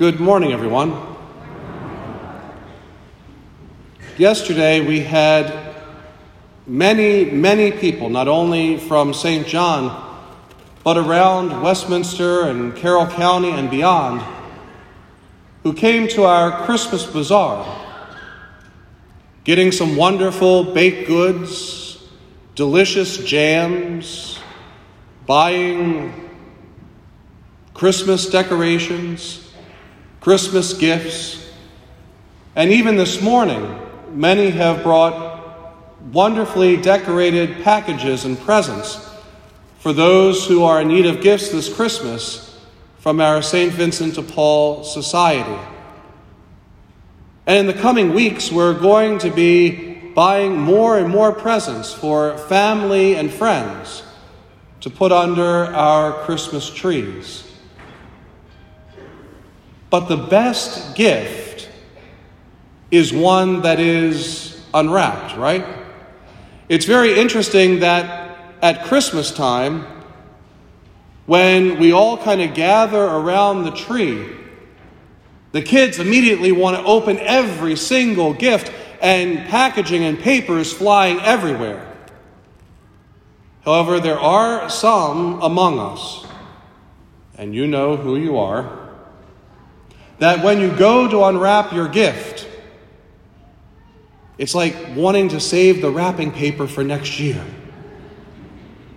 Good morning, everyone. Yesterday we had many, many people, not only from St. John, but around Westminster and Carroll County and beyond, who came to our Christmas bazaar, getting some wonderful baked goods, delicious jams, buying Christmas decorations, Christmas gifts, and even this morning, many have brought wonderfully decorated packages and presents for those who are in need of gifts this Christmas from our St. Vincent de Paul Society. And in the coming weeks, we're going to be buying more and more presents for family and friends to put under our Christmas trees. But the best gift is one that is unwrapped, right? It's very interesting that at Christmas time, when we all kind of gather around the tree, the kids immediately want to open every single gift, and packaging and papers flying everywhere. However, there are some among us, and you know who you are that when you go to unwrap your gift, it's like wanting to save the wrapping paper for next year.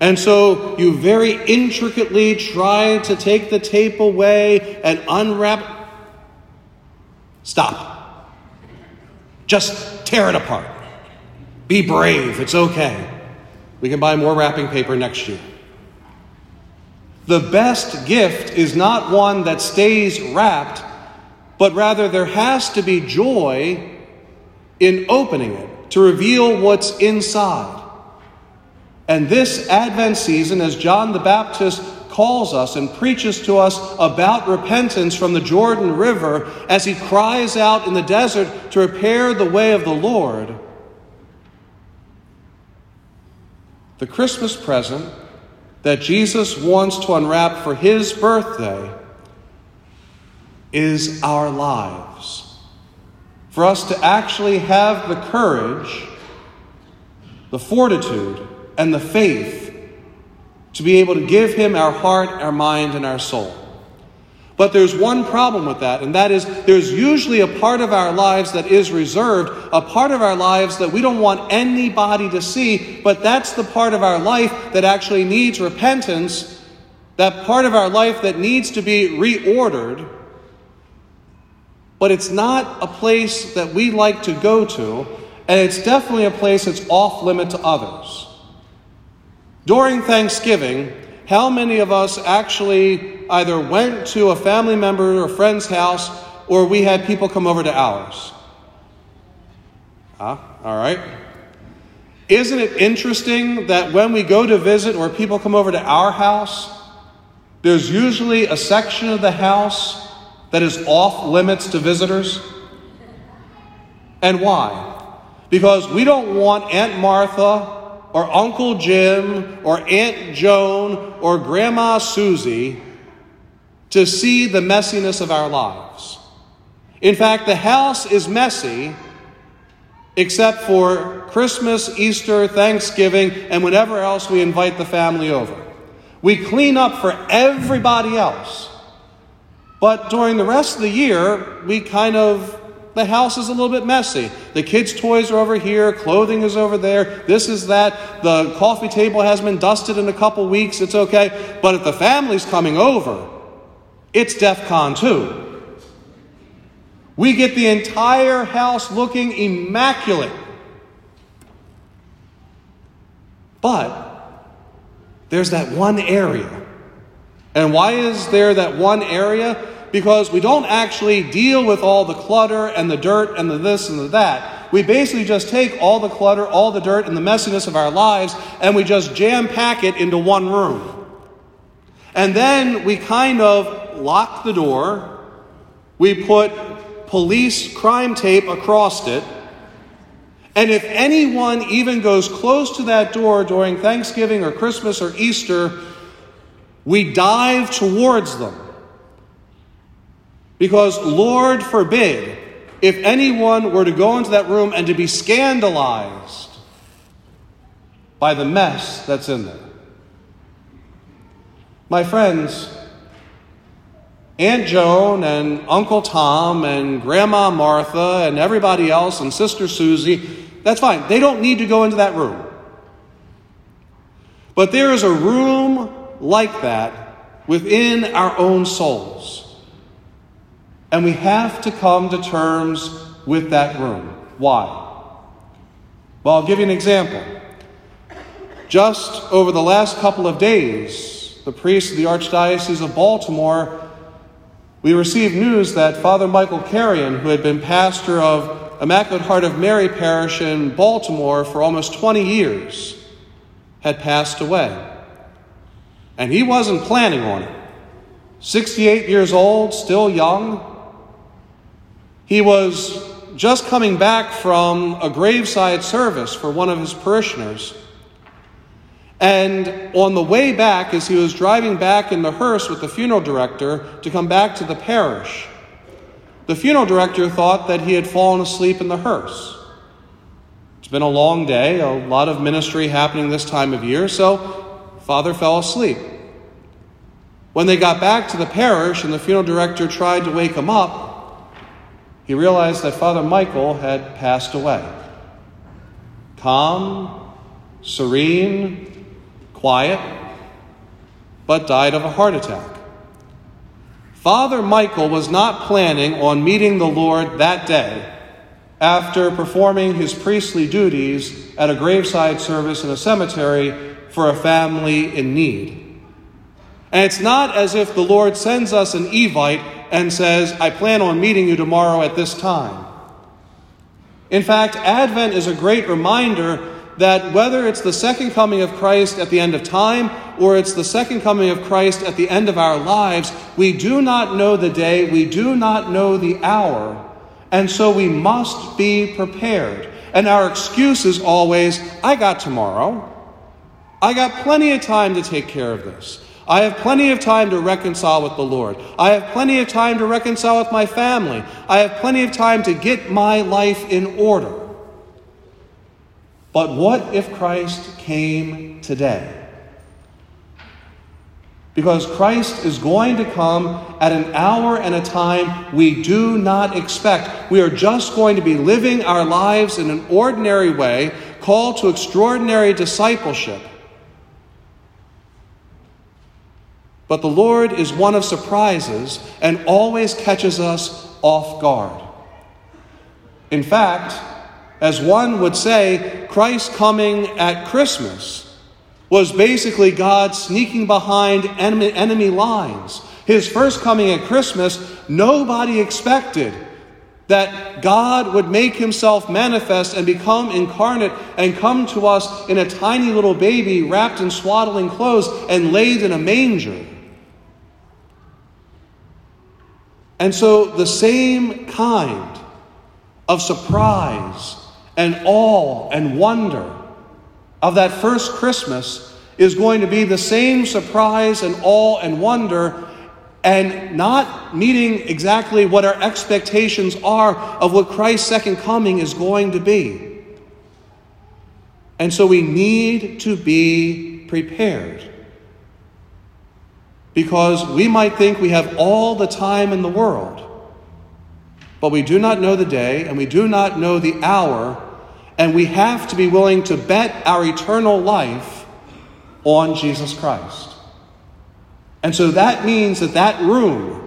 And so you very intricately try to take the tape away and unwrap. Stop. Just tear it apart. Be brave. It's okay. We can buy more wrapping paper next year. The best gift is not one that stays wrapped but rather there has to be joy in opening it to reveal what's inside. And this Advent season, as John the Baptist calls us and preaches to us about repentance from the Jordan River as he cries out in the desert to prepare the way of the Lord, the Christmas present that Jesus wants to unwrap for his birthday is our lives. For us to actually have the courage, the fortitude, and the faith to be able to give Him our heart, our mind, and our soul. But there's one problem with that, and that is there's usually a part of our lives that is reserved, a part of our lives that we don't want anybody to see, but that's the part of our life that actually needs repentance, that part of our life that needs to be reordered but it's not a place that we like to go to, and it's definitely a place that's off limit to others. During Thanksgiving, how many of us actually either went to a family member or friend's house or we had people come over to ours? Ah, all right. Isn't it interesting that when we go to visit or people come over to our house, there's usually a section of the house that is off limits to visitors? And why? Because we don't want Aunt Martha or Uncle Jim or Aunt Joan or Grandma Susie to see the messiness of our lives. In fact, the house is messy except for Christmas, Easter, Thanksgiving, and whenever else we invite the family over. We clean up for everybody else. But during the rest of the year, we kind of, the house is a little bit messy. The kids' toys are over here, clothing is over there, this is that. The coffee table has been dusted in a couple weeks, it's okay. But if the family's coming over, it's DEF CON 2. We get the entire house looking immaculate. But there's that one area. And why is there that one area? Because we don't actually deal with all the clutter and the dirt and the this and the that. We basically just take all the clutter, all the dirt, and the messiness of our lives, and we just jam pack it into one room. And then we kind of lock the door, we put police crime tape across it, and if anyone even goes close to that door during Thanksgiving or Christmas or Easter, we dive towards them Because, Lord forbid, if anyone were to go into that room and to be scandalized by the mess that's in there. My friends, Aunt Joan and Uncle Tom and Grandma Martha and everybody else and Sister Susie, that's fine. They don't need to go into that room. But there is a room like that within our own souls. And we have to come to terms with that room. Why? Well, I'll give you an example. Just over the last couple of days, the priest of the Archdiocese of Baltimore, we received news that Father Michael Carrion, who had been pastor of Immaculate Heart of Mary Parish in Baltimore for almost 20 years, had passed away. And he wasn't planning on it. 68 years old, still young. He was just coming back from a graveside service for one of his parishioners. And on the way back, as he was driving back in the hearse with the funeral director to come back to the parish, the funeral director thought that he had fallen asleep in the hearse. It's been a long day, a lot of ministry happening this time of year, so Father fell asleep. When they got back to the parish and the funeral director tried to wake him up, he realized that Father Michael had passed away. Calm, serene, quiet, but died of a heart attack. Father Michael was not planning on meeting the Lord that day after performing his priestly duties at a graveside service in a cemetery for a family in need. And it's not as if the Lord sends us an Evite and says, I plan on meeting you tomorrow at this time. In fact, Advent is a great reminder that whether it's the second coming of Christ at the end of time or it's the second coming of Christ at the end of our lives, we do not know the day, we do not know the hour, and so we must be prepared. And our excuse is always, I got tomorrow. I got plenty of time to take care of this. I have plenty of time to reconcile with the Lord. I have plenty of time to reconcile with my family. I have plenty of time to get my life in order. But what if Christ came today? Because Christ is going to come at an hour and a time we do not expect. We are just going to be living our lives in an ordinary way, called to extraordinary discipleship. But the Lord is one of surprises and always catches us off guard. In fact, as one would say, Christ coming at Christmas was basically God sneaking behind enemy, lines. His first coming at Christmas, nobody expected that God would make himself manifest and become incarnate and come to us in a tiny little baby wrapped in swaddling clothes and laid in a manger. And so the same kind of surprise and awe and wonder of that first Christmas is going to be the same surprise and awe and wonder and not meeting exactly what our expectations are of what Christ's second coming is going to be. And so we need to be prepared because we might think we have all the time in the world, but we do not know the day and we do not know the hour, and we have to be willing to bet our eternal life on Jesus Christ. And so that means that that room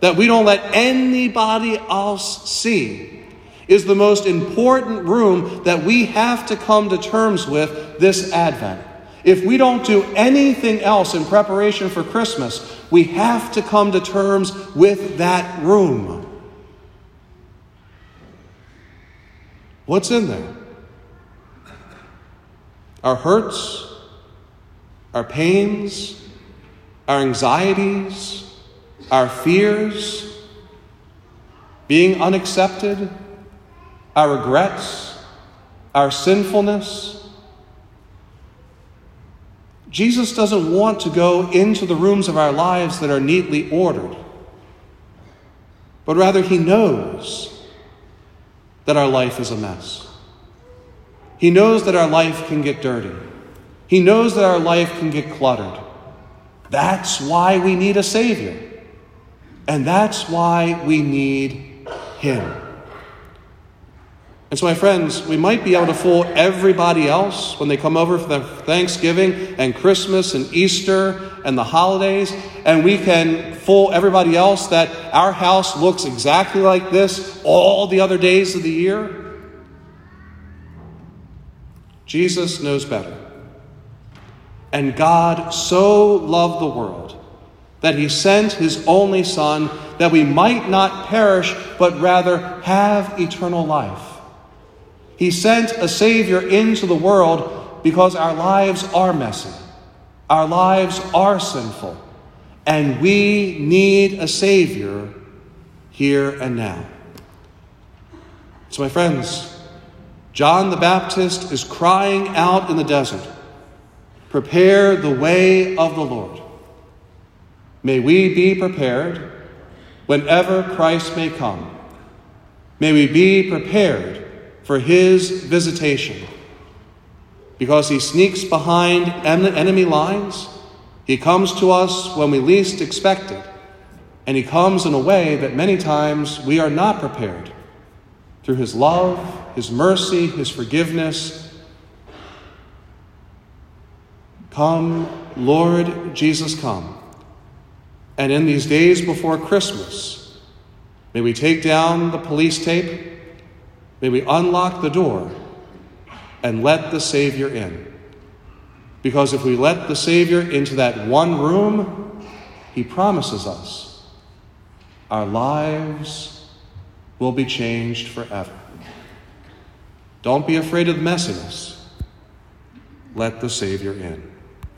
that we don't let anybody else see is the most important room that we have to come to terms with this Advent. If we don't do anything else in preparation for Christmas, we have to come to terms with that room. What's in there? Our hurts, our pains, our anxieties, our fears, being unaccepted, our regrets, our sinfulness Jesus doesn't want to go into the rooms of our lives that are neatly ordered. but rather He knows that our life is a mess. He knows that our life can get dirty. He knows that our life can get cluttered. That's why we need a Savior. And that's why we need Him. And so, my friends, we might be able to fool everybody else when they come over for Thanksgiving and Christmas and Easter and the holidays, and we can fool everybody else that our house looks exactly like this all the other days of the year. Jesus knows better. And God so loved the world that he sent his only Son that we might not perish, but rather have eternal life. He sent a Savior into the world because our lives are messy, our lives are sinful, and we need a Savior here and now. So, my friends, John the Baptist is crying out in the desert Prepare the way of the Lord. May we be prepared whenever Christ may come. May we be prepared for his visitation. Because he sneaks behind enemy lines, he comes to us when we least expect it, and he comes in a way that many times we are not prepared. Through his love, his mercy, his forgiveness. Come, Lord Jesus, come. And in these days before Christmas, may we take down the police tape May we unlock the door and let the Savior in. Because if we let the Savior into that one room, He promises us our lives will be changed forever. Don't be afraid of messiness. Let the Savior in.